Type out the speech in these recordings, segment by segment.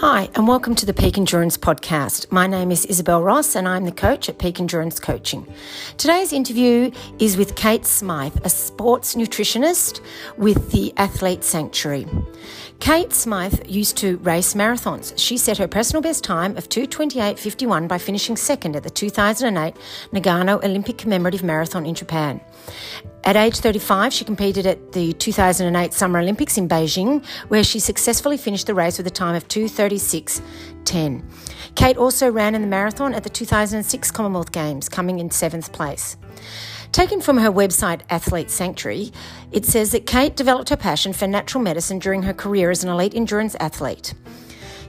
Hi, and welcome to the Peak Endurance Podcast. My name is Isabel Ross, and I'm the coach at Peak Endurance Coaching. Today's interview is with Kate Smyth, a sports nutritionist with the Athlete Sanctuary. Kate Smyth used to race marathons. She set her personal best time of 228.51 by finishing second at the 2008 Nagano Olympic Commemorative Marathon in Japan. At age 35, she competed at the 2008 Summer Olympics in Beijing, where she successfully finished the race with a time of 236.10. Kate also ran in the marathon at the 2006 Commonwealth Games, coming in seventh place. Taken from her website, Athlete Sanctuary, it says that Kate developed her passion for natural medicine during her career as an elite endurance athlete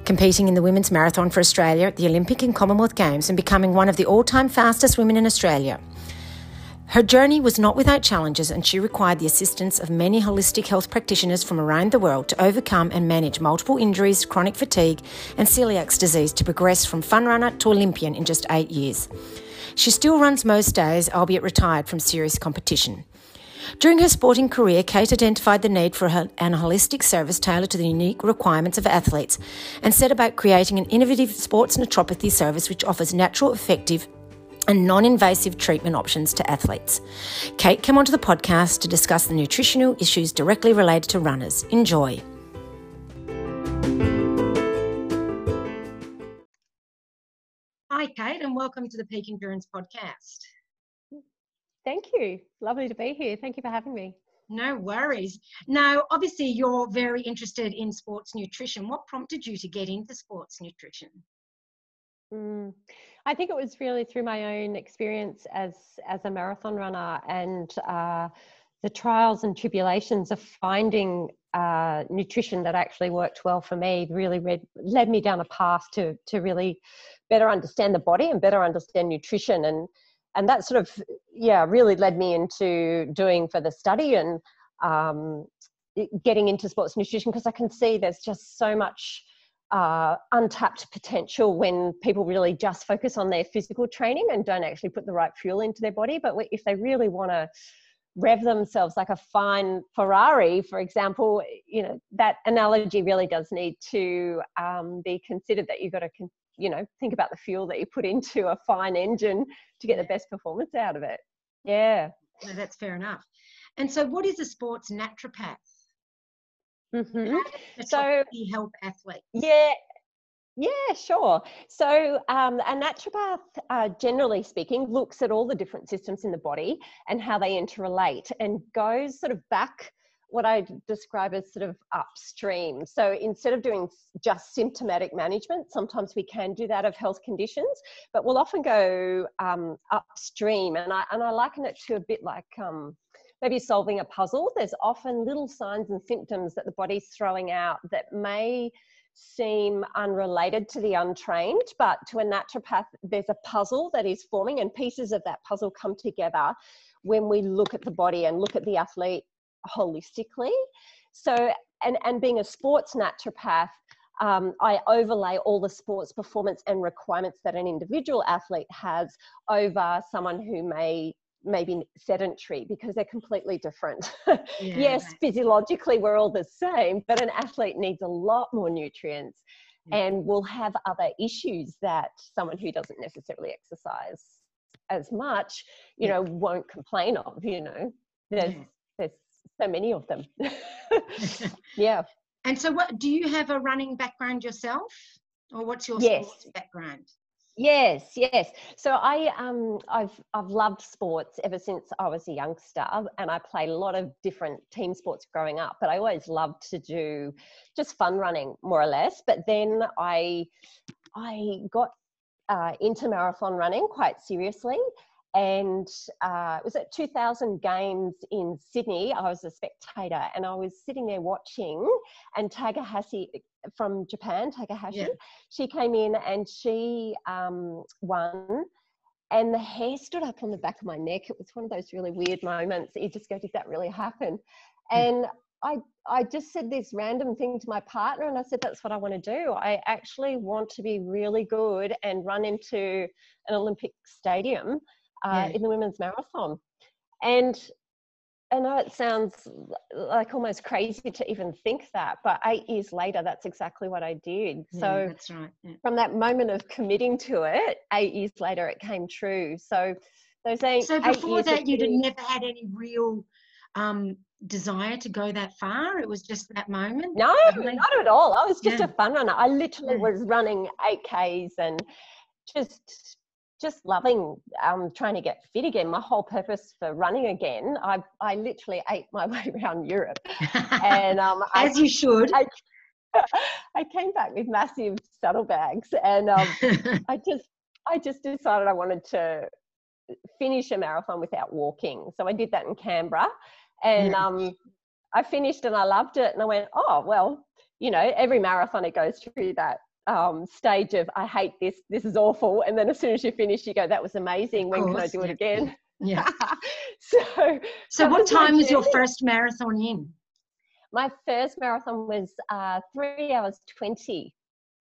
competing in the women's marathon for Australia at the Olympic and Commonwealth Games and becoming one of the all time fastest women in Australia. Her journey was not without challenges, and she required the assistance of many holistic health practitioners from around the world to overcome and manage multiple injuries, chronic fatigue, and celiac disease to progress from fun runner to Olympian in just eight years. She still runs most days, albeit retired from serious competition. During her sporting career, Kate identified the need for an holistic service tailored to the unique requirements of athletes and set about creating an innovative sports naturopathy service which offers natural, effective, and non invasive treatment options to athletes. Kate came onto the podcast to discuss the nutritional issues directly related to runners. Enjoy. Hi, Kate, and welcome to the Peak Endurance Podcast. Thank you. Lovely to be here. Thank you for having me. No worries. Now, obviously, you're very interested in sports nutrition. What prompted you to get into sports nutrition? Mm. I think it was really through my own experience as as a marathon runner and uh, the trials and tribulations of finding uh, nutrition that actually worked well for me really read, led me down a path to to really better understand the body and better understand nutrition. And and that sort of yeah really led me into doing for the study and um, getting into sports nutrition because I can see there's just so much uh, untapped potential when people really just focus on their physical training and don't actually put the right fuel into their body. But if they really want to rev themselves like a fine Ferrari, for example, you know that analogy really does need to um, be considered. That you've got to, you know, think about the fuel that you put into a fine engine to get the best performance out of it. Yeah, no, that's fair enough. And so, what is a sports naturopath? Mm-hmm. So help athletes. Yeah, yeah, sure. So, um, a naturopath, uh, generally speaking, looks at all the different systems in the body and how they interrelate and goes sort of back what I describe as sort of upstream. So, instead of doing just symptomatic management, sometimes we can do that of health conditions, but we'll often go um, upstream. And I, and I liken it to a bit like, um, maybe solving a puzzle, there's often little signs and symptoms that the body's throwing out that may seem unrelated to the untrained, but to a naturopath, there's a puzzle that is forming, and pieces of that puzzle come together when we look at the body and look at the athlete holistically. So, and, and being a sports naturopath, um, I overlay all the sports performance and requirements that an individual athlete has over someone who may maybe sedentary because they're completely different. Yeah, yes, right. physiologically we're all the same, but an athlete needs a lot more nutrients yeah. and will have other issues that someone who doesn't necessarily exercise as much, you yeah. know, won't complain of, you know. There's there's so many of them. yeah. And so what do you have a running background yourself? Or what's your yes. sports background? Yes, yes. So I um I've I've loved sports ever since I was a youngster and I played a lot of different team sports growing up, but I always loved to do just fun running more or less. But then I I got uh, into marathon running quite seriously and uh, it was at 2000 games in sydney i was a spectator and i was sitting there watching and Takahashi from japan Takahashi, yeah. she came in and she um, won and the hair stood up on the back of my neck it was one of those really weird moments you just go did that really happen hmm. and I, I just said this random thing to my partner and I said, that's what I want to do. I actually want to be really good and run into an Olympic stadium uh, yeah. in the women's marathon. And I know it sounds like almost crazy to even think that, but eight years later, that's exactly what I did. Yeah, so that's right. Yeah. from that moment of committing to it, eight years later, it came true. So those eight. So eight before years that, you'd never had any real um, desire to go that far. It was just that moment. No, not at all. I was just Yeah. a fun runner. I literally was running 8Ks and just just loving um, trying to get fit again. My whole purpose for running again, I, I literally ate my way around Europe. And um, I, As you should. I, I came back with massive saddlebags and um, I just I just decided I wanted to finish a marathon without walking. So I did that in Canberra and um, I finished and I loved it. And I went, oh, well, you know, every marathoner goes through that um, stage of, I hate this, this is awful. And then as soon as you finish, you go, that was amazing. When can I do it again? yeah. so, So, what was time was your first marathon in? my first marathon was uh, three hours 20.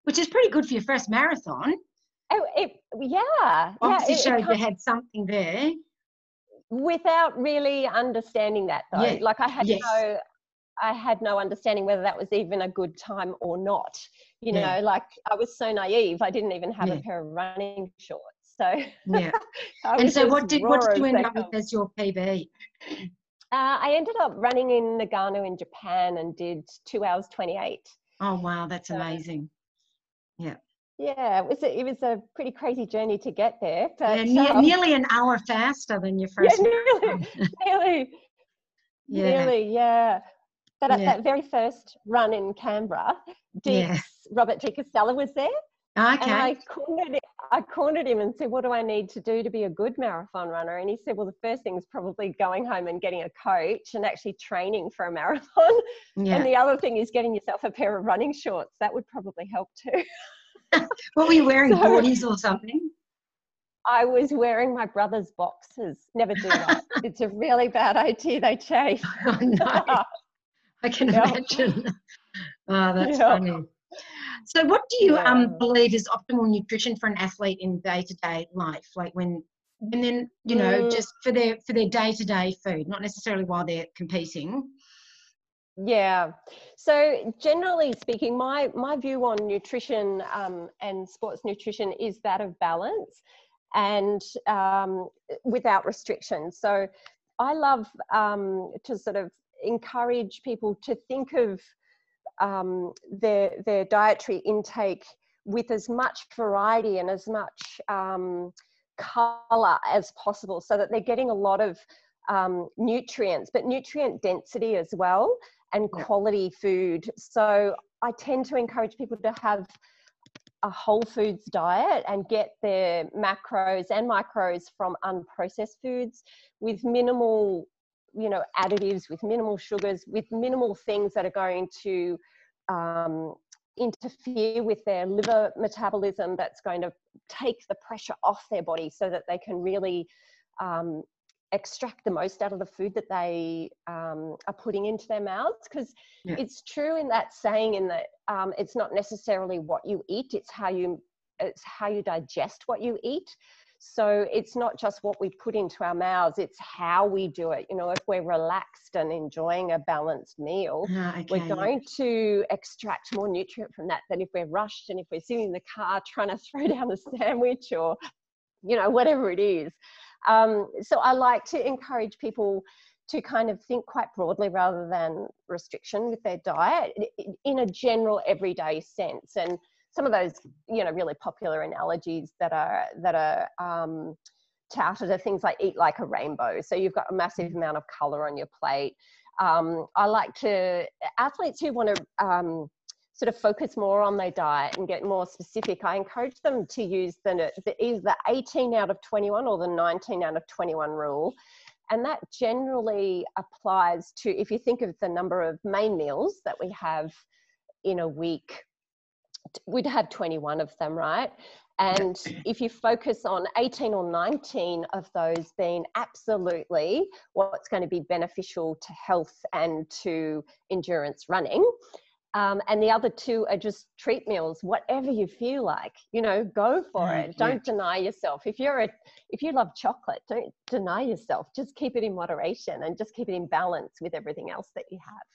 Which is pretty good for your first marathon. Oh, it, yeah. Obviously, yeah, it- it showed kind- you had something there. without really understanding that though Yeah, like i had yes. no i had no understanding whether that was even a good time or not you Yeah. know like i was so naive i didn't even have Yeah. a pair of running shorts so Yeah. And so, what did what did you end up with as your PB? uh, i ended up running in nagano in japan and did two hours 28 Oh wow, that's So- amazing. yeah Yeah, it was a, it was a pretty crazy journey to get there but Yeah, ne- um, nearly an hour faster than your first. yeah, nearly, nearly yeah. Really, yeah. But at Yeah. that very first run in Canberra, Deeks, Yeah. Robert de Castella was there. Ah, and I Okay. cornered, I cornered him and said, What do I need to do to be a good marathon runner? And he said, Well, the first thing is probably going home and getting a coach and actually training for a marathon. Yeah. And the other thing is getting yourself a pair of running shorts. That would probably help too. What were you wearing? So- Boardies or something? I was wearing my brother's boxes. Never do that. it's a really bad idea. They chase. Oh, no. I can Yeah. imagine. Oh, that's Yeah. funny. So, what do you Yeah. um, believe is optimal nutrition for an athlete in day to day life? Like when, and then you know, Mm. just for their for their day to day food, not necessarily while they're competing. Yeah. So generally speaking, my my view on nutrition um, and sports nutrition is that of balance and um, without restrictions. So I love um, to sort of encourage people to think of um, their their dietary intake with as much variety and as much um, color as possible, so that they're getting a lot of um, nutrients, but nutrient density as well and quality food. So I tend to encourage people to have a whole foods diet and get their macros and micros from unprocessed foods with minimal, you know, additives, with minimal sugars, with minimal things that are going to um, interfere with their liver metabolism that's going to take the pressure off their body so that they can really um, extract the most out of the food that they um, are putting into their mouths because Yeah. it's true in that saying in that um, it's not necessarily what you eat it's how you it's how you digest what you eat so it's not just what we put into our mouths it's how we do it. You know if we're relaxed and enjoying a balanced meal Ah, okay. we're going to extract more nutrient from that than if we're rushed and if we're sitting in the car trying to throw down a sandwich or you know whatever it is. Um, so i like to encourage people to kind of think quite broadly rather than restriction with their diet in a general everyday sense. And some of those you know really popular analogies that are that are um, touted are things like eat like a rainbow so you've got a massive amount of color on your plate um, I like to athletes who want to um, sort of focus more on their diet and get more specific. I encourage them to use the, the either the 18 out of 21 or the 19 out of 21 rule, and that generally applies to if you think of the number of main meals that we have in a week. We'd have 21 of them, right? And if you focus on 18 or 19 of those being absolutely what's going to be beneficial to health and to endurance running, Um, and the other two are just treat meals, whatever you feel like, you know, go for mm, it. Don't yeah. deny yourself. If you're a, if you love chocolate, don't deny yourself. Just keep it in moderation and just keep it in balance with everything else that you have.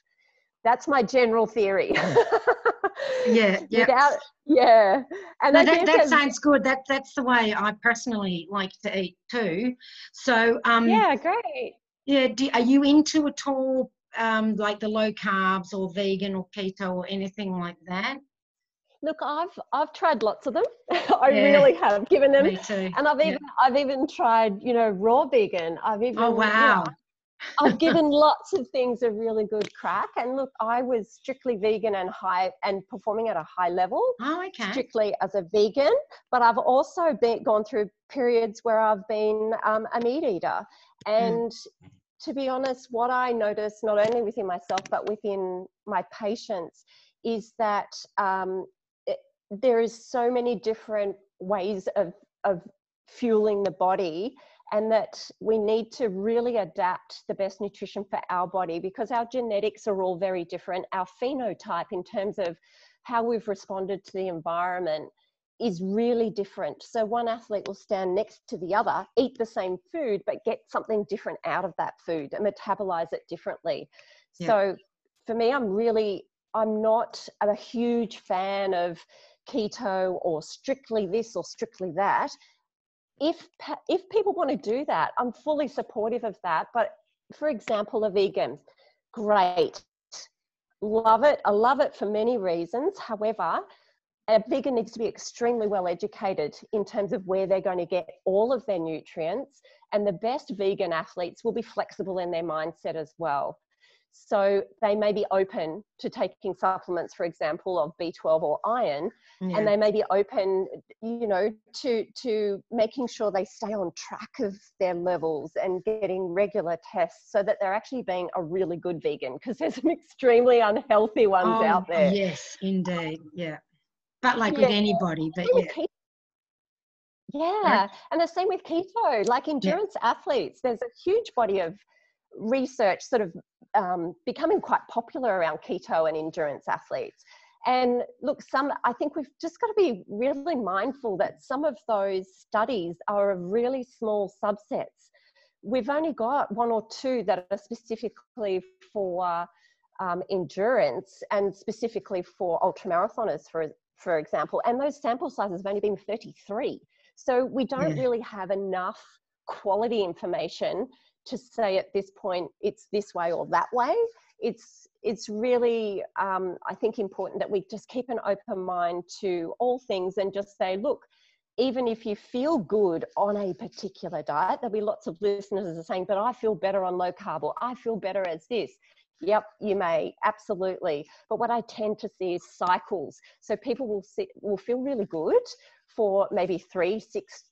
That's my general theory. yeah, yeah. Without, yeah. And no, that, that sounds good. That that's the way I personally like to eat too. So um Yeah, great. Yeah, do, are you into at all um, like the low carbs or vegan or keto or anything like that? Look, I've I've tried lots of them. I yeah, really have given them, and I've even yeah. I've even tried you know raw vegan. I've even oh wow. You know, I've given lots of things a really good crack. And look, I was strictly vegan and high and performing at a high level. Oh, okay. Strictly as a vegan, but I've also been gone through periods where I've been um, a meat eater, hmm. and mm to be honest, what I notice, not only within myself, but within my patients, is that um, it, there is so many different ways of, of fueling the body and that we need to really adapt the best nutrition for our body because our genetics are all very different. Our phenotype, in terms of how we've responded to the environment, is really different. So one athlete will stand next to the other, eat the same food, but get something different out of that food and metabolize it differently. Yeah. So for me, I'm really, I'm not a huge fan of keto or strictly this or strictly that. If if people want to do that, I'm fully supportive of that. But for example, a vegan, great, love it. I love it for many reasons. However, a vegan needs to be extremely well educated in terms of where they're going to get all of their nutrients. And the best vegan athletes will be flexible in their mindset as well. So they may be open to taking supplements, for example, of B12 or iron, yeah. and they may be open, you know, to to making sure they stay on track of their levels and getting regular tests, so that they're actually being a really good vegan. Because there's some extremely unhealthy ones oh, out there. Yes, indeed. Yeah but like yeah. with anybody but yeah yeah. And the same with keto, like endurance yeah. athletes, there's a huge body of research sort of um, becoming quite popular around keto and endurance athletes. And look, some, I think we've just got to be really mindful that some of those studies are of really small subsets. We've only got one or two that are specifically for um, endurance and specifically for ultramarathoners, for for example, and those sample sizes have only been 33. So we don't yeah. really have enough quality information to say at this point it's this way or that way. It's it's really um, I think important that we just keep an open mind to all things and just say, look, even if you feel good on a particular diet, there'll be lots of listeners that are saying, but I feel better on low carb or I feel better as this. Yep, you may absolutely. But what I tend to see is cycles. So people will see, will feel really good for maybe three, six,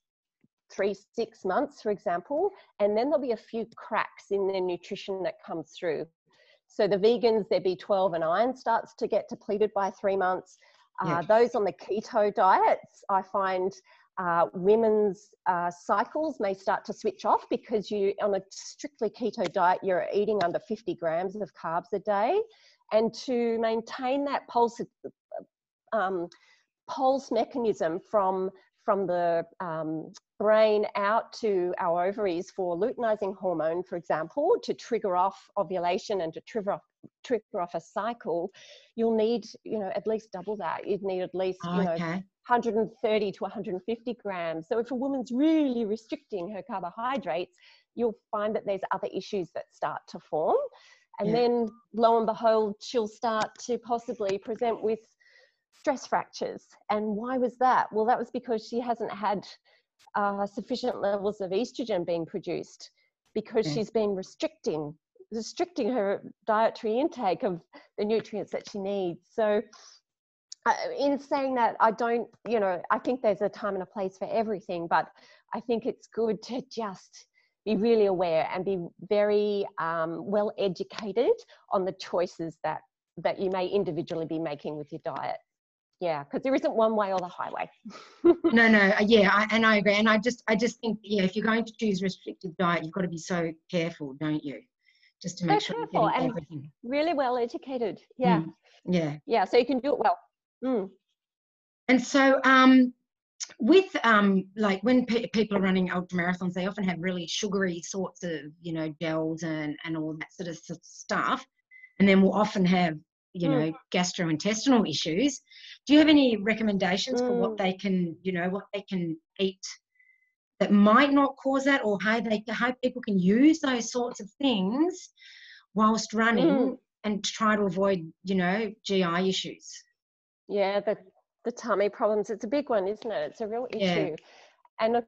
three, six months, for example, and then there'll be a few cracks in their nutrition that comes through. So the vegans, their B12 and iron starts to get depleted by three months. Uh, Those on the keto diets, I find uh, women's uh, cycles may start to switch off because you on a strictly keto diet you're eating under 50 grams of carbs a day and to maintain that pulse um, pulse mechanism from from the um, brain out to our ovaries for luteinizing hormone for example to trigger off ovulation and to trigger off trigger off a cycle you'll need you know at least double that you'd need at least you know 130 to 150 grams. So if a woman's really restricting her carbohydrates, you'll find that there's other issues that start to form. And yeah. then lo and behold, she'll start to possibly present with stress fractures. And why was that? Well, that was because she hasn't had uh, sufficient levels of estrogen being produced because yeah. she's been restricting restricting her dietary intake of the nutrients that she needs. So in saying that, I don't, you know, I think there's a time and a place for everything, but I think it's good to just be really aware and be very um, well educated on the choices that that you may individually be making with your diet. Yeah, because there isn't one way or the highway. no, no, uh, yeah, I, and I agree. And I just, I just think, yeah, if you're going to choose restrictive diet, you've got to be so careful, don't you? Just to make so sure you're getting everything. Really well educated. Yeah. Mm. Yeah. Yeah. So you can do it well. Mm. And so, um, with um, like when pe- people are running ultra marathons, they often have really sugary sorts of, you know, gels and and all that sort of stuff, and then we'll often have, you mm. know, gastrointestinal issues. Do you have any recommendations mm. for what mm. they can, you know, what they can eat that might not cause that, or how they how people can use those sorts of things whilst running mm. and try to avoid, you know, GI issues? Yeah, the the tummy problems. It's a big one, isn't it? It's a real issue. Yeah. And look,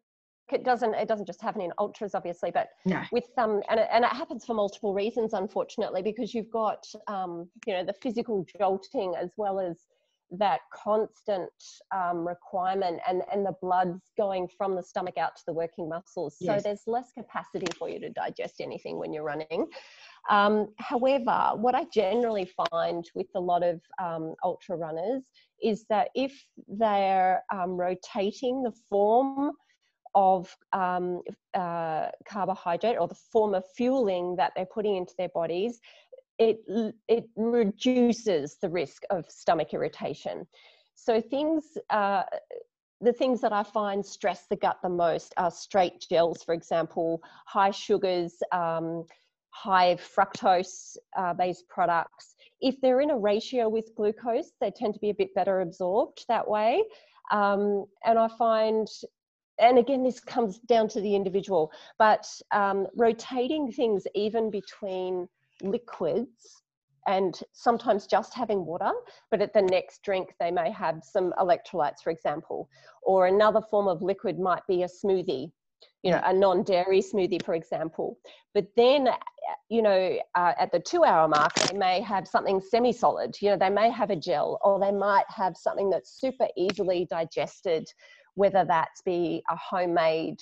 it doesn't it doesn't just happen in ultras obviously but no. with um and it, and it happens for multiple reasons unfortunately because you've got um you know the physical jolting as well as that constant um, requirement and and the blood's going from the stomach out to the working muscles yes. so there's less capacity for you to digest anything when you're running um, however, what I generally find with a lot of um, ultra runners is that if they're um, rotating the form of um, uh, carbohydrate or the form of fueling that they're putting into their bodies, it, it reduces the risk of stomach irritation. So things, uh, the things that I find stress the gut the most are straight gels, for example, high sugars, um, high fructose uh, based products. If they're in a ratio with glucose, they tend to be a bit better absorbed that way. Um, and I find, and again, this comes down to the individual, but um, rotating things even between liquids and sometimes just having water, but at the next drink, they may have some electrolytes, for example, or another form of liquid might be a smoothie you know, a non-dairy smoothie, for example. But then, you know, uh, at the two-hour mark, they may have something semi-solid. You know, they may have a gel, or they might have something that's super easily digested, whether that's be a homemade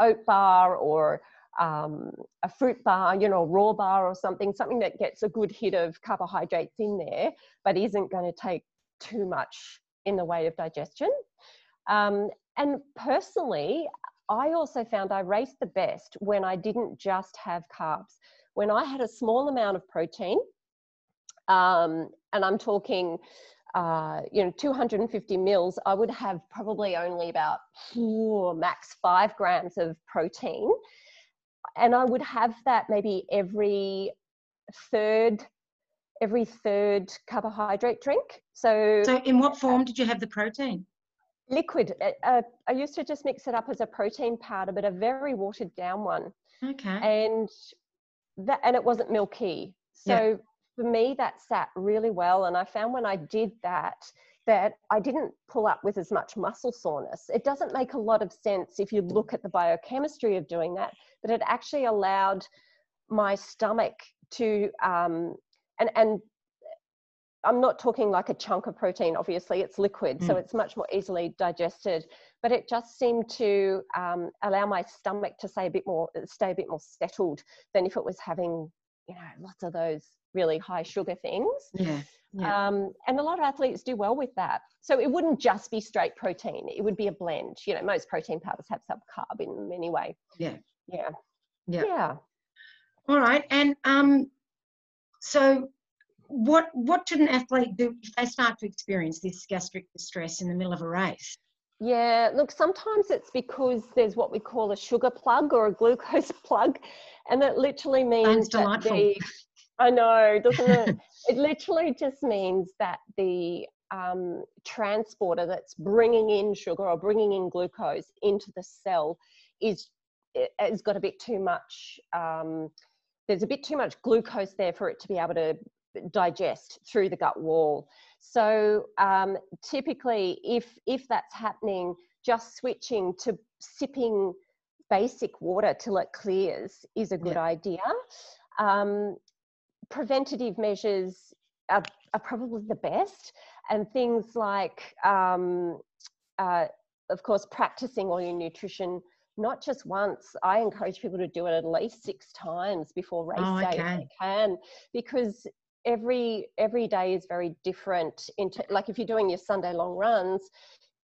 oat bar or um, a fruit bar, you know, a raw bar or something, something that gets a good hit of carbohydrates in there, but isn't going to take too much in the way of digestion. Um, and personally, I also found I raced the best when I didn't just have carbs. When I had a small amount of protein, um, and I'm talking, uh, you know, 250 mils, I would have probably only about four, max five grams of protein. And I would have that maybe every third every third carbohydrate drink. So, so in what form did you have the protein? liquid. Uh, uh, I used to just mix it up as a protein powder, but a very watered down one. Okay. And that and it wasn't milky. So yeah. For me, that sat really well. And I found when I did that, that I didn't pull up with as much muscle soreness. It doesn't make a lot of sense if you look at the biochemistry of doing that, but it actually allowed my stomach to um, and and I'm not talking like a chunk of protein, obviously, it's liquid, mm. so it's much more easily digested. But it just seemed to um, allow my stomach to stay a bit more, stay a bit more settled than if it was having, you know, lots of those really high sugar things. Yeah. yeah. Um, and a lot of athletes do well with that. So it wouldn't just be straight protein; it would be a blend. You know, most protein powders have some carb in many way. Yeah. Yeah. Yeah. Yeah. All right, and um, so what what should an athlete do if they start to experience this gastric distress in the middle of a race? Yeah, look, sometimes it's because there's what we call a sugar plug or a glucose plug, and that literally means that the I know, doesn't it? it literally just means that the um, transporter that's bringing in sugar or bringing in glucose into the cell is has got a bit too much. Um, there's a bit too much glucose there for it to be able to digest through the gut wall. So um, typically, if if that's happening, just switching to sipping basic water till it clears is a good yeah. idea. Um, preventative measures are, are, probably the best, and things like, um, uh, of course, practicing all your nutrition not just once. I encourage people to do it at least six times before race oh, okay. day if they can, because every every day is very different into like if you're doing your sunday long runs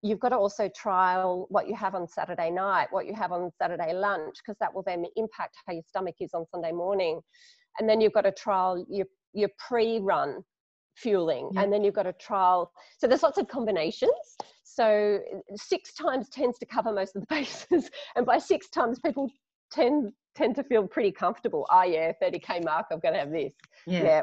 you've got to also trial what you have on saturday night what you have on saturday lunch because that will then impact how your stomach is on sunday morning. And then you've got to trial your your pre-run fueling yeah. and then you've got a trial so there's lots of combinations. So six times tends to cover most of the bases and by six times people tend tend to feel pretty comfortable. Oh yeah 30k mark i've got to have this. Yeah. yeah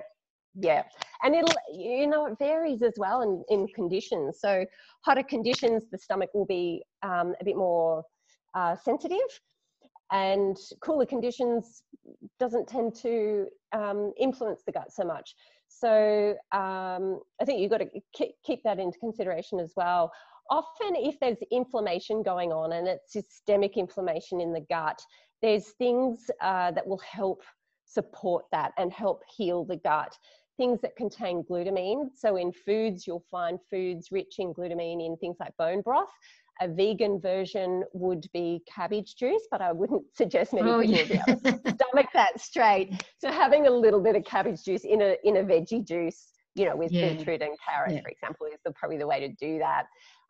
yeah and it'll you know it varies as well in, in conditions. So hotter conditions the stomach will be um, a bit more uh, sensitive and cooler conditions doesn't tend to um, influence the gut so much. So um, i think you've got to keep that into consideration as well. Often if there's inflammation going on and it's systemic inflammation in the gut there's things uh, that will help support that and help heal the gut things that contain glutamine. So in foods, you'll find foods rich in glutamine in things like bone broth. A vegan version would be cabbage juice, but I wouldn't suggest many oh, people yeah. be able to stomach that straight. So having a little bit of cabbage juice in a in a veggie juice, you know, with yeah. beetroot and carrot, yeah. for example, is the, probably the way to do that.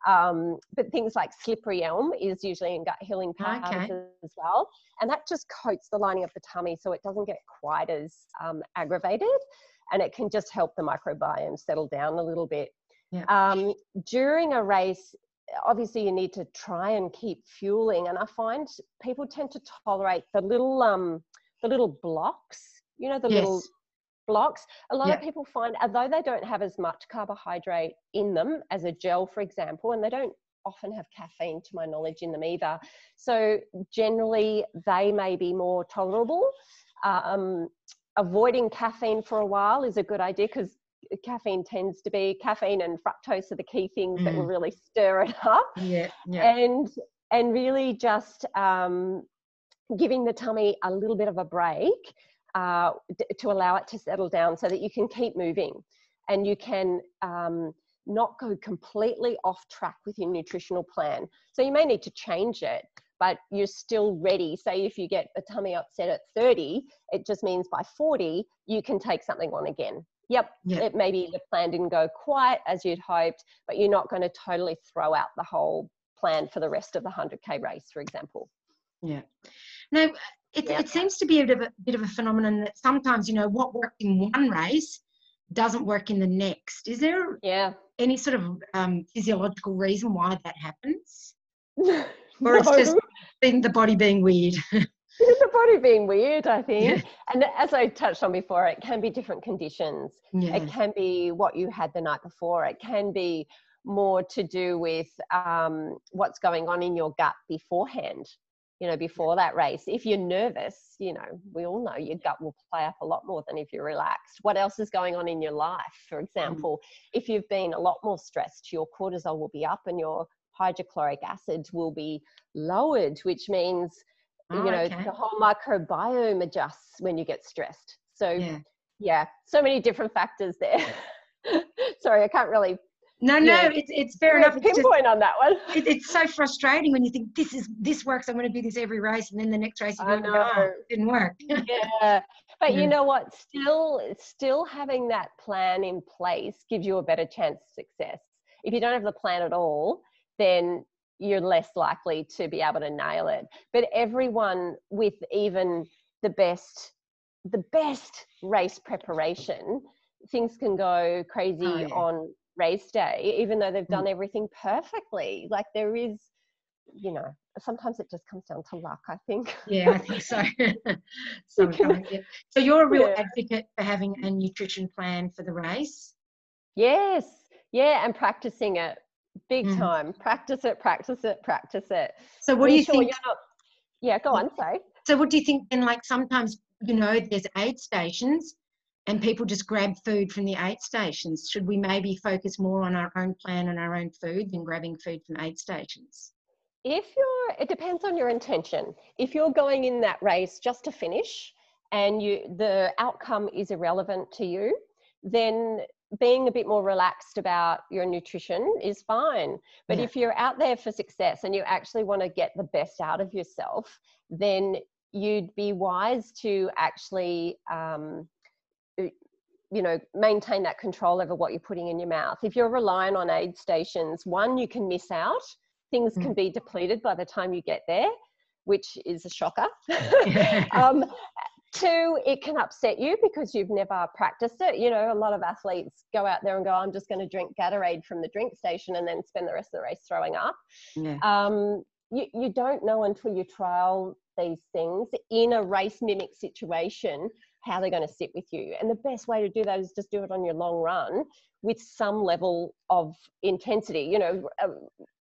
Um, but things like slippery elm is usually in gut healing powders okay. as well. And that just coats the lining of the tummy so it doesn't get quite as um, aggravated and it can just help the microbiome settle down a little bit. Yeah. Um, during a race, obviously you need to try and keep fueling, and I find people tend to tolerate the little um, the little blocks. You know, the yes. little blocks. A lot yeah. of people find, although they don't have as much carbohydrate in them as a gel, for example, and they don't often have caffeine to my knowledge in them either. So generally they may be more tolerable. Um, avoiding caffeine for a while is a good idea because caffeine tends to be caffeine and fructose are the key things mm. that will mm. really stir it up. Yeah, yeah. And and really just um, giving the tummy a little bit of a break uh, to allow it to settle down so that you can keep moving and you can um, not go completely off track with your nutritional plan. So you may need to change it, but you're still ready. Say if you get a tummy upset at 30, it just means by 40, you can take something on again. Yep, yep. it maybe the plan didn't go quite as you'd hoped, but you're not going to totally throw out the whole plan for the rest of the 100k race, for example. Yeah. Now, it, yeah. it seems to be a bit, of a bit of a phenomenon that sometimes, you know, what worked in one race doesn't work in the next. Is there yeah. any sort of um, physiological reason why that happens? or it's just being the body being weird. the body being weird, I think. Yeah. And as I touched on before, it can be different conditions. Yeah. It can be what you had the night before. It can be more to do with um, what's going on in your gut beforehand, you know, before that race. If you're nervous, you know, we all know your gut will play up a lot more than if you're relaxed. What else is going on in your life? For mm. example, mm. if you've been a lot more stressed, your cortisol will be up and your hydrochloric acid will be lowered, which means oh, you know okay. the whole microbiome adjusts when you get stressed. So yeah, yeah so many different factors there. Sorry, I can't really. No, no, yeah, it's it's fair enough. It's pinpoint just, on that one. It, it's so frustrating when you think this is this works. I'm going to do this every race, and then the next race you go, oh, it didn't work. yeah, but you know what? Still, still having that plan in place gives you a better chance of success. If you don't have the plan at all, then you're less likely to be able to nail it. But everyone with even the best, the best race preparation, things can go crazy oh, yeah. on race day, even though they've done mm. everything perfectly. Like there is, you know, sometimes it just comes down to luck, I think. Yeah, I think so. Sometimes, yeah. So you're a real yeah. advocate for having a nutrition plan for the race? Yes. Yeah, and practicing it big mm. time. Practice it, practice it, practice it. So what Be do you sure think? Not, yeah, go on. Sorry. So what do you think? Then, like sometimes you know, there's aid stations, and people just grab food from the aid stations. Should we maybe focus more on our own plan and our own food than grabbing food from aid stations? If you're, it depends on your intention. If you're going in that race just to finish, and you the outcome is irrelevant to you, then being a bit more relaxed about your nutrition is fine. But yeah. if you're out there for success and you actually want to get the best out of yourself, then you'd be wise to actually, um, you know, maintain that control over what you're putting in your mouth. If you're relying on aid stations, one, you can miss out. Things mm. can be depleted by the time you get there, which is a shocker. um, Two, it can upset you because you've never practiced it. You know, a lot of athletes go out there and go, I'm just going to drink Gatorade from the drink station and then spend the rest of the race throwing up. Yeah. Um, you, you don't know until you trial these things in a race mimic situation how they're going to sit with you. And the best way to do that is just do it on your long run with some level of intensity. You know, uh,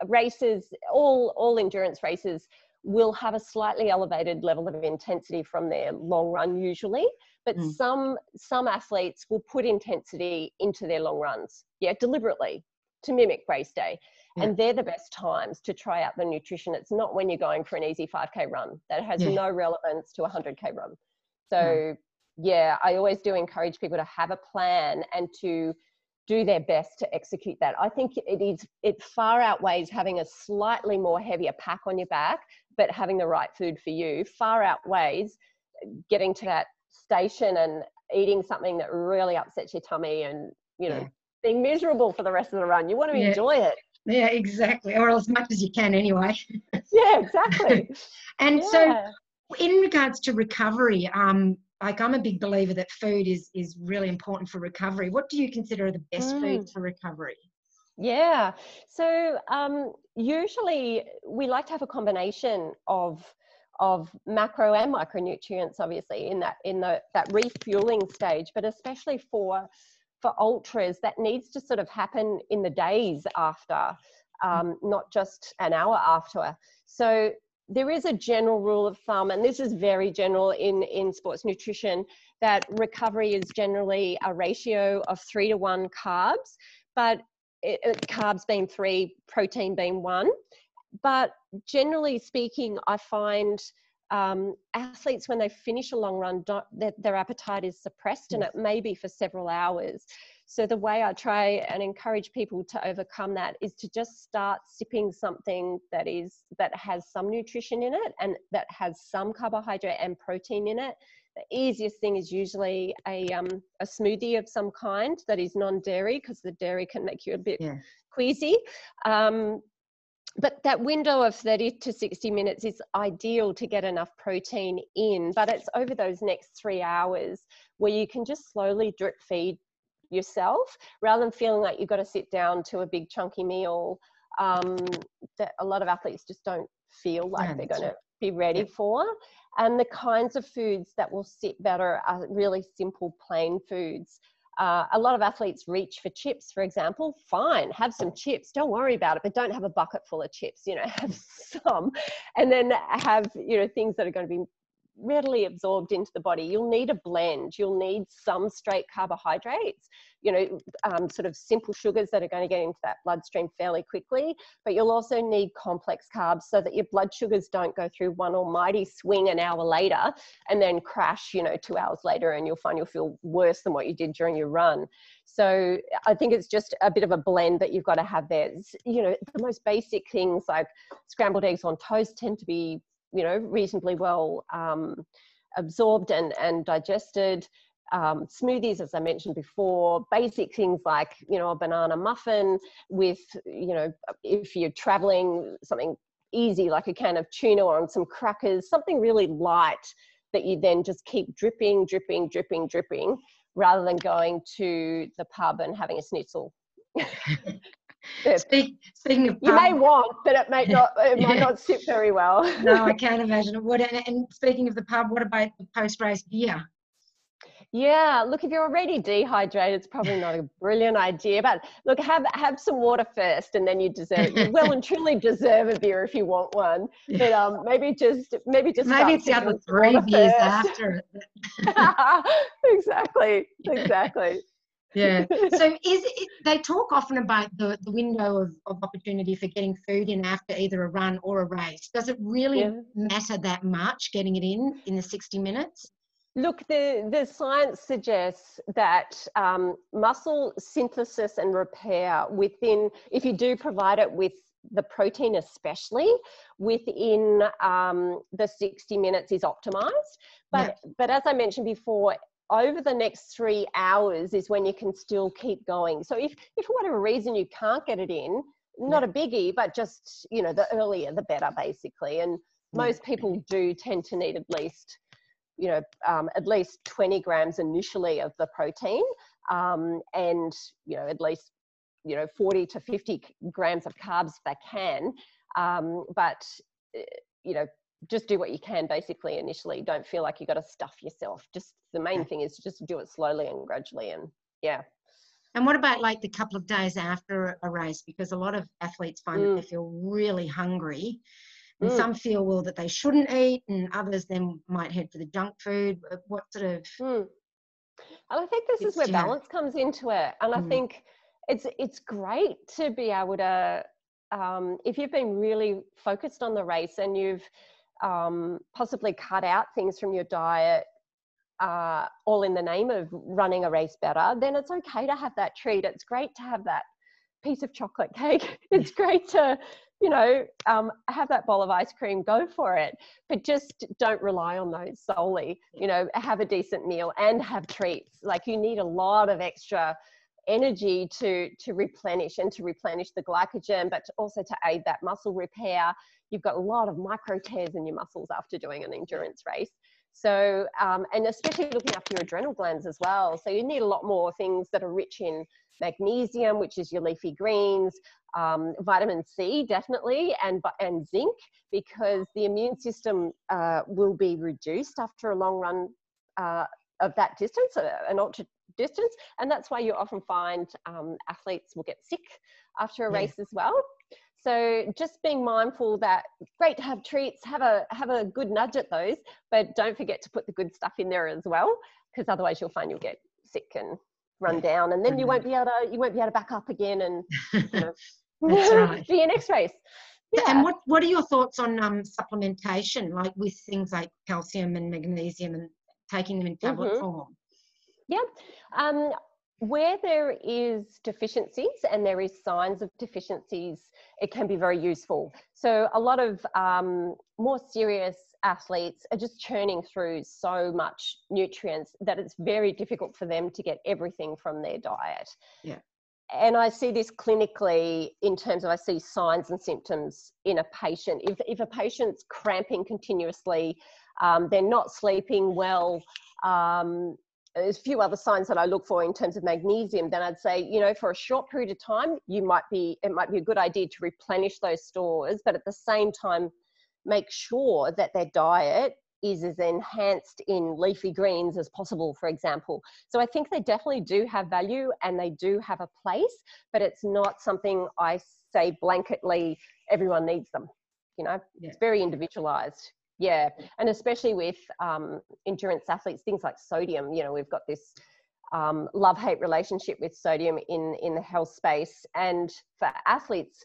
races, all all endurance races will have a slightly elevated level of intensity from their long run usually but mm. some some athletes will put intensity into their long runs yeah deliberately to mimic race day yeah. and they're the best times to try out the nutrition it's not when you're going for an easy 5k run that has yeah. no relevance to a 100k run so yeah i always do encourage people to have a plan and to do their best to execute that. I think it is it far outweighs having a slightly more heavier pack on your back, but having the right food for you far outweighs getting to that station and eating something that really upsets your tummy and you know yeah. being miserable for the rest of the run. You want to yeah. enjoy it. Yeah, exactly. Or as much as you can anyway. yeah, exactly. and yeah. so in regards to recovery, um, like I'm a big believer that food is is really important for recovery. What do you consider the best mm. foods for recovery? Yeah. So um, usually we like to have a combination of of macro and micronutrients, obviously, in that in the that refueling stage, but especially for for ultras, that needs to sort of happen in the days after, um, not just an hour after. So there is a general rule of thumb, and this is very general in, in sports nutrition, that recovery is generally a ratio of three to one carbs, but it, carbs being three, protein being one. But generally speaking, I find um, athletes, when they finish a long run, their, their appetite is suppressed, and it may be for several hours. So the way I try and encourage people to overcome that is to just start sipping something that is that has some nutrition in it and that has some carbohydrate and protein in it. The easiest thing is usually a um, a smoothie of some kind that is non-dairy because the dairy can make you a bit yeah. queasy. Um, but that window of 30 to 60 minutes is ideal to get enough protein in but it's over those next three hours where you can just slowly drip feed yourself rather than feeling like you've got to sit down to a big chunky meal um, that a lot of athletes just don't feel like yeah, they're going to be ready yeah. for. And the kinds of foods that will sit better are really simple, plain foods. Uh, a lot of athletes reach for chips, for example. Fine, have some chips. Don't worry about it, but don't have a bucket full of chips. You know, have some, and then have you know things that are going to be readily absorbed into the body. You'll need a blend. You'll need some straight carbohydrates, you know, um, sort of simple sugars that are going to get into that bloodstream fairly quickly. But you'll also need complex carbs so that your blood sugars don't go through one almighty swing an hour later and then crash, you know, two hours later and you'll find you'll feel worse than what you did during your run. So I think it's just a bit of a blend that you've got to have there. You know, the most basic things like scrambled eggs on toast tend to be you know reasonably well um, absorbed and, and digested. Um, smoothies, as I mentioned before, basic things like you know a banana muffin with you know if you're traveling something easy like a can of tuna or some crackers, something really light that you then just keep dripping, dripping, dripping, dripping, rather than going to the pub and having a schnitzel. Speak, speaking of, you may want, but it may not. It might not sit very well. no, I can't imagine it would. And, and speaking of the pub, what about the post-race beer? Yeah, look, if you're already dehydrated, it's probably not a brilliant idea. But look, have have some water first, and then you deserve. You well and truly deserve a beer if you want one. But um, maybe just maybe just maybe it's the other three beers first. after. exactly, exactly yeah. So is it, they talk often about the, the window of, of opportunity for getting food in after either a run or a race. Does it really yeah. matter that much getting it in in the 60 minutes? Look, the, the science suggests that um, muscle synthesis and repair within, if you do provide it with the protein especially within um, the 60 minutes is optimized but yeah. but as i mentioned before over the next three hours is when you can still keep going. So if, if for whatever reason you can't get it in, not yeah. a biggie, but just, you know, the earlier the better basically. And most people do tend to need at least you know, um, at least 20 grams initially of the protein um, and, you know, at least, you know, 40 to 50 grams of carbs if they can. Um, but, eh, you know, just do what you can basically initially. Don't feel like you've got to stuff yourself. Just the main thing is just do it slowly and gradually. And yeah. And what about like the couple of days after a race? Because a lot of athletes find mm. that they feel really hungry. And mm. some feel well that they shouldn't eat, and others then might head for the junk food. What sort of mm. And I think this is where balance comes into it. And I mm. think it's it's great to be able to um, if you've been really focused on the race and you've um, possibly cut out things from your diet uh, all in the name of running a race better, then it's okay to have that treat. It's great to have that piece of chocolate cake. It's great to, you know, um, have that bowl of ice cream, go for it. But just don't rely on those solely. You know, have a decent meal and have treats. Like you need a lot of extra energy to to replenish and to replenish the glycogen but also to aid that muscle repair you've got a lot of micro tears in your muscles after doing an endurance race. So um, and especially looking after your adrenal glands as well. So you need a lot more things that are rich in magnesium which is your leafy greens um, vitamin c definitely and and zinc because the immune system uh, will be reduced after a long run uh, of that distance, uh, an ultra distance. And that's why you often find um, athletes will get sick after a yeah. race as well. So just being mindful that great to have treats, have a have a good nudge at those, but don't forget to put the good stuff in there as well, because otherwise you'll find you'll get sick and run down, and then you won't be able to you won't be able to back up again and you know, right. for your next race. Yeah. And what what are your thoughts on um, supplementation, like with things like calcium and magnesium and taking them in tablet mm-hmm. form? Yeah. Um, where there is deficiencies and there is signs of deficiencies, it can be very useful. So a lot of um, more serious athletes are just churning through so much nutrients that it's very difficult for them to get everything from their diet. Yeah. And I see this clinically in terms of I see signs and symptoms in a patient. If, if a patient's cramping continuously, um, they're not sleeping well, um, there's a few other signs that I look for in terms of magnesium, then I'd say, you know, for a short period of time, you might be, it might be a good idea to replenish those stores, but at the same time, make sure that their diet is as enhanced in leafy greens as possible, for example. So I think they definitely do have value and they do have a place, but it's not something I say blanketly everyone needs them. You know, yeah. it's very individualized. Yeah, and especially with um, endurance athletes, things like sodium. You know, we've got this um, love-hate relationship with sodium in in the health space, and for athletes,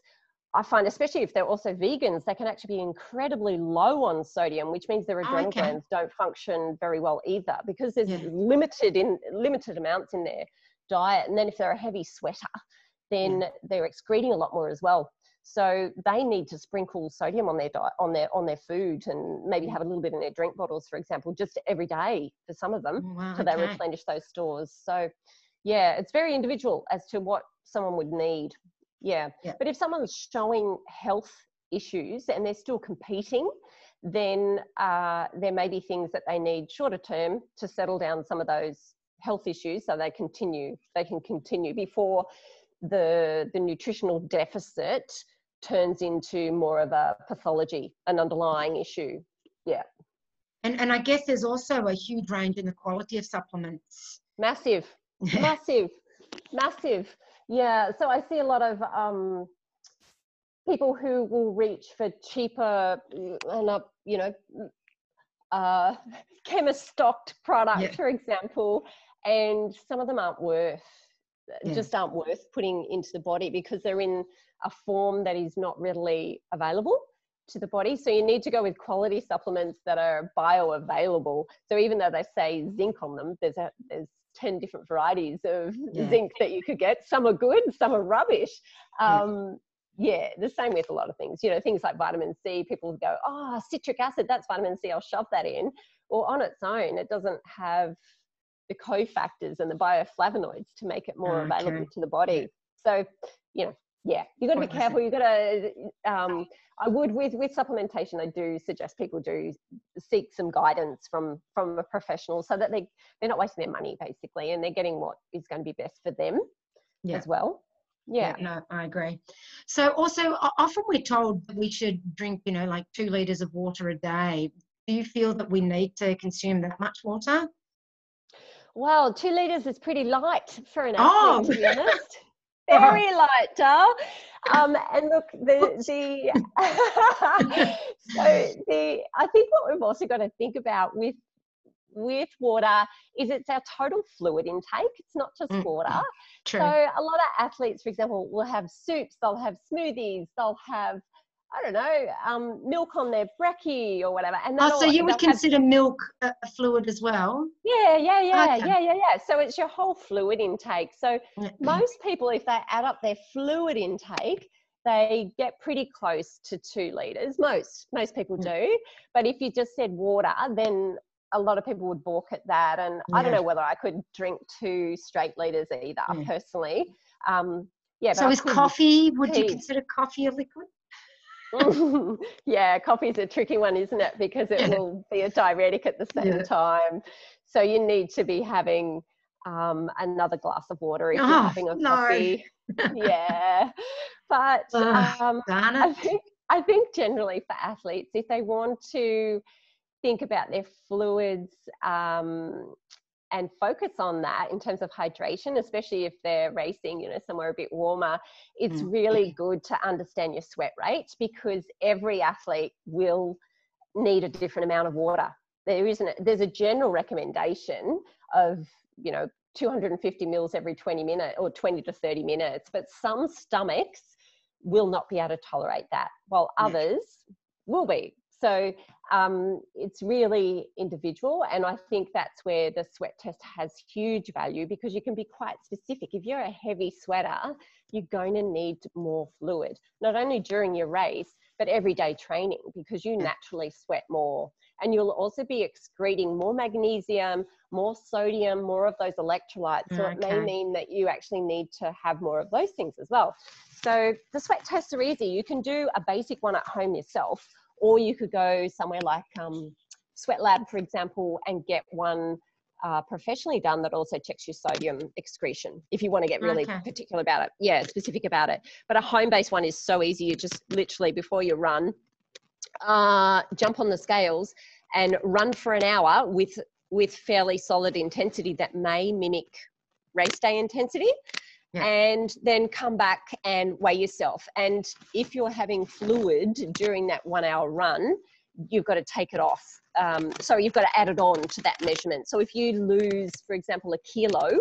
I find, especially if they're also vegans, they can actually be incredibly low on sodium, which means their adrenal okay. glands don't function very well either because there's yeah. limited in limited amounts in their diet. And then if they're a heavy sweater, then yeah. they're excreting a lot more as well. So they need to sprinkle sodium on their diet, on their on their food, and maybe have a little bit in their drink bottles, for example, just every day for some of them, wow, so okay. they replenish those stores. So, yeah, it's very individual as to what someone would need. Yeah, yeah. but if someone's showing health issues and they're still competing, then uh, there may be things that they need shorter term to settle down some of those health issues, so they continue. They can continue before the the nutritional deficit turns into more of a pathology, an underlying issue. Yeah. And, and I guess there's also a huge range in the quality of supplements. Massive, massive, massive. Yeah. So I see a lot of um, people who will reach for cheaper and up, you know, uh, chemist stocked products, yeah. for example, and some of them aren't worth yeah. just aren't worth putting into the body because they're in a form that is not readily available to the body. So you need to go with quality supplements that are bioavailable. So even though they say zinc on them, there's a, there's 10 different varieties of yeah. zinc that you could get. Some are good, some are rubbish. Um, yeah. yeah. the same with a lot of things. You know, things like vitamin C, people go, oh, citric acid, that's vitamin C, I'll shove that in. Or on its own, it doesn't have the cofactors and the bioflavonoids to make it more okay. available to the body. So, you know, yeah you've got to be careful You've got to um, i would with with supplementation i do suggest people do seek some guidance from from a professional so that they they're not wasting their money basically and they're getting what is going to be best for them yeah. as well yeah. yeah. no i agree so also often we're told that we should drink you know like two liters of water a day do you feel that we need to consume that much water well two liters is pretty light for an athlete oh. to be honest very light, Dal. Um, and look, the the so the I think what we've also got to think about with with water is it's our total fluid intake. It's not just mm, water. True. So a lot of athletes, for example, will have soups, they'll have smoothies, they'll have I don't know, um, milk on their brekkie or whatever. And oh, so you would consider have... milk a, fluid as well? Yeah, yeah, yeah, okay. yeah, yeah, yeah. So it's your whole fluid intake. So most people, if they add up their fluid intake, they get pretty close to two liters. Most most people do. But if you just said water, then a lot of people would balk at that. And yeah. I don't know whether I could drink two straight liters either yeah. personally. Um, yeah. So is coffee? Would you consider coffee a liquid? yeah, coffee's a tricky one, isn't it? Because it will be a diuretic at the same yeah. time. So you need to be having um, another glass of water if oh, you're having a coffee. Yeah, but um, I think I think generally for athletes, if they want to think about their fluids um, and focus on that in terms of hydration, especially if they're racing, you know, somewhere a bit warmer, it's mm. really good to understand your sweat rate because every athlete will need a different amount of water. There isn't, there's a general recommendation of, you know, 250 mils every 20 minutes or 20 to 30 minutes, but some stomachs will not be able to tolerate that, while others will be. So um, it's really individual. And I think that's where the sweat test has huge value because you can be quite specific. If you're a heavy sweater, you're going to need more fluid, not only during your race, but everyday training because you naturally sweat more. And you'll also be excreting more magnesium, more sodium, more of those electrolytes. So okay. it may mean that you actually need to have more of those things as well. So the sweat tests are easy. You can do a basic one at home yourself or you could go somewhere like um, Sweat Lab, for example, and get one uh, professionally done that also checks your sodium excretion if you want to get really okay. particular about it. Yeah, specific about it. But a home based one is so easy. You just literally before you run, uh, jump on the scales and run for an hour with with fairly solid intensity that may mimic race day intensity yeah. and then come back and weigh yourself. And if you're having fluid during that one hour run, you've got to take it off. Um, so you've got to add it on to that measurement. So if you lose, for example, a kilo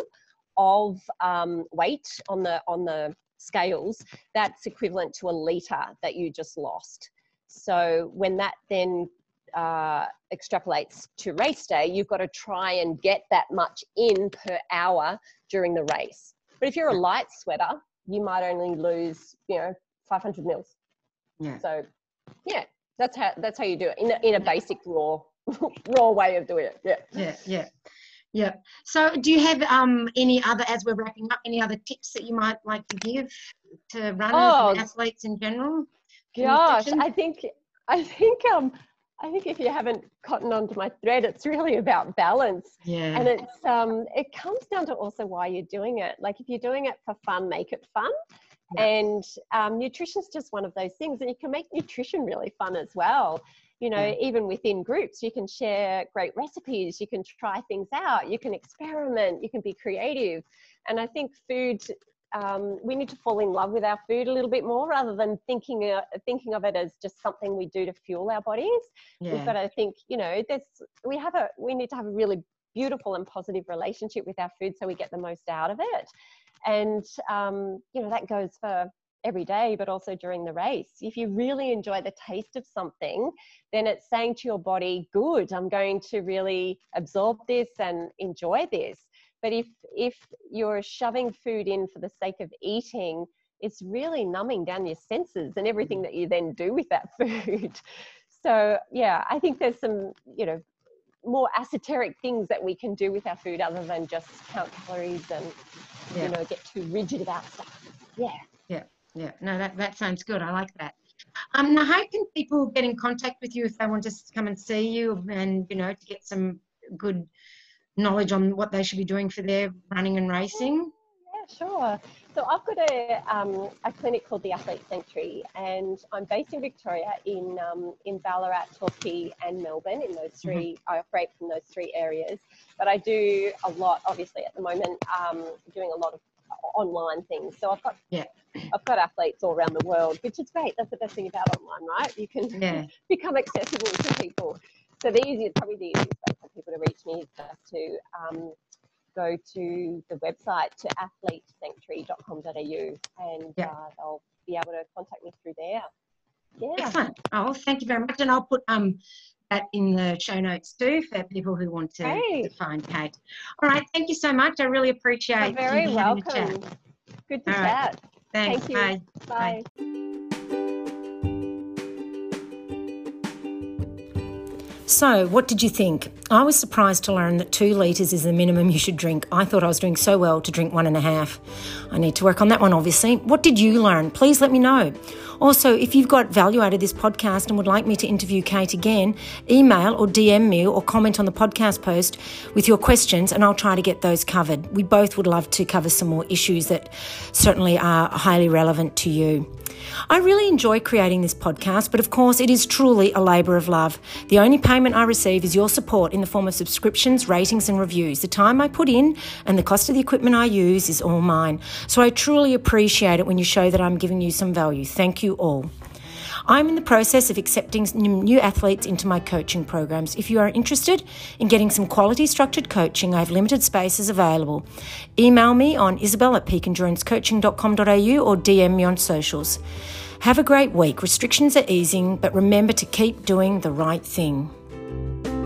of um, weight on the on the scales, that's equivalent to a liter that you just lost. So when that then uh, extrapolates to race day, you've got to try and get that much in per hour during the race. But if you're a light sweater, you might only lose, you know, 500 mils. Yeah. So, yeah, that's how that's how you do it in a, in a basic raw raw way of doing it. Yeah. Yeah. Yeah. Yeah. So, do you have um, any other, as we're wrapping up, any other tips that you might like to give to runners oh, and athletes in general? Gosh, I think I think um, I think if you haven't gotten onto my thread, it's really about balance. Yeah. And it's um it comes down to also why you're doing it. Like if you're doing it for fun, make it fun. Yeah. And um, nutrition is just one of those things, and you can make nutrition really fun as well. You know, yeah. even within groups, you can share great recipes, you can try things out, you can experiment, you can be creative. And I think food um, we need to fall in love with our food a little bit more rather than thinking uh, thinking of it as just something we do to fuel our bodies. Yeah. We've got to think, you know, there's we have a we need to have a really beautiful and positive relationship with our food so we get the most out of it. And um, you know that goes for every day, but also during the race. If you really enjoy the taste of something, then it's saying to your body, "Good, I'm going to really absorb this and enjoy this." But if if you're shoving food in for the sake of eating, it's really numbing down your senses and everything that you then do with that food. So yeah, I think there's some, you know, more esoteric things that we can do with our food other than just count calories and yeah. you know get too rigid about stuff. Yeah. Yeah. Yeah, no, that, that sounds good. I like that. Um, now, how can people get in contact with you if they want to come and see you and, you know, to get some good knowledge on what they should be doing for their running and racing? Yeah, sure. So I've got a, um, a clinic called the Athlete Sanctuary, and I'm based in Victoria, in um, in Ballarat, Torquay, and Melbourne. In those 3 mm-hmm. I operate from those three areas. But I do a lot, obviously, at the moment, um, doing a lot of online things. So I've got yeah. I've got athletes all around the world, which is great. That's the best thing about online, right? You can yeah. become accessible to people. So the easiest, probably the easiest way to reach me is just to um, go to the website to athletesanctuary.com.au and yeah. uh, they'll be able to contact me through there. Yeah. Excellent. Oh, thank you very much. And I'll put um, that in the show notes too for people who want to, to find Kate. All right. Thank you so much. I really appreciate it. You're very welcome. Good to All chat. Right. Thanks. Thank you. Bye. Bye. Bye. So, what did you think? I was surprised to learn that two litres is the minimum you should drink. I thought I was doing so well to drink one and a half. I need to work on that one, obviously. What did you learn? Please let me know. Also, if you've got value out of this podcast and would like me to interview Kate again, email or DM me or comment on the podcast post with your questions and I'll try to get those covered. We both would love to cover some more issues that certainly are highly relevant to you. I really enjoy creating this podcast, but of course, it is truly a labour of love. The only payment I receive is your support in the form of subscriptions, ratings, and reviews. The time I put in and the cost of the equipment I use is all mine. So I truly appreciate it when you show that I'm giving you some value. Thank you all. I'm in the process of accepting new athletes into my coaching programs. If you are interested in getting some quality structured coaching, I have limited spaces available. Email me on isabel at peakendurancecoaching.com.au or DM me on socials. Have a great week. Restrictions are easing, but remember to keep doing the right thing you